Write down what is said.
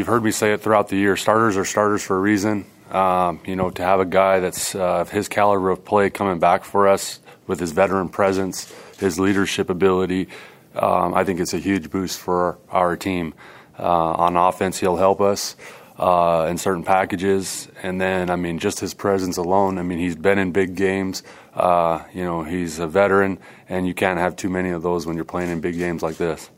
You've heard me say it throughout the year. Starters are starters for a reason. Um, you know, to have a guy that's uh, his caliber of play coming back for us with his veteran presence, his leadership ability, um, I think it's a huge boost for our team. Uh, on offense, he'll help us uh, in certain packages, and then I mean, just his presence alone. I mean, he's been in big games. Uh, you know, he's a veteran, and you can't have too many of those when you're playing in big games like this.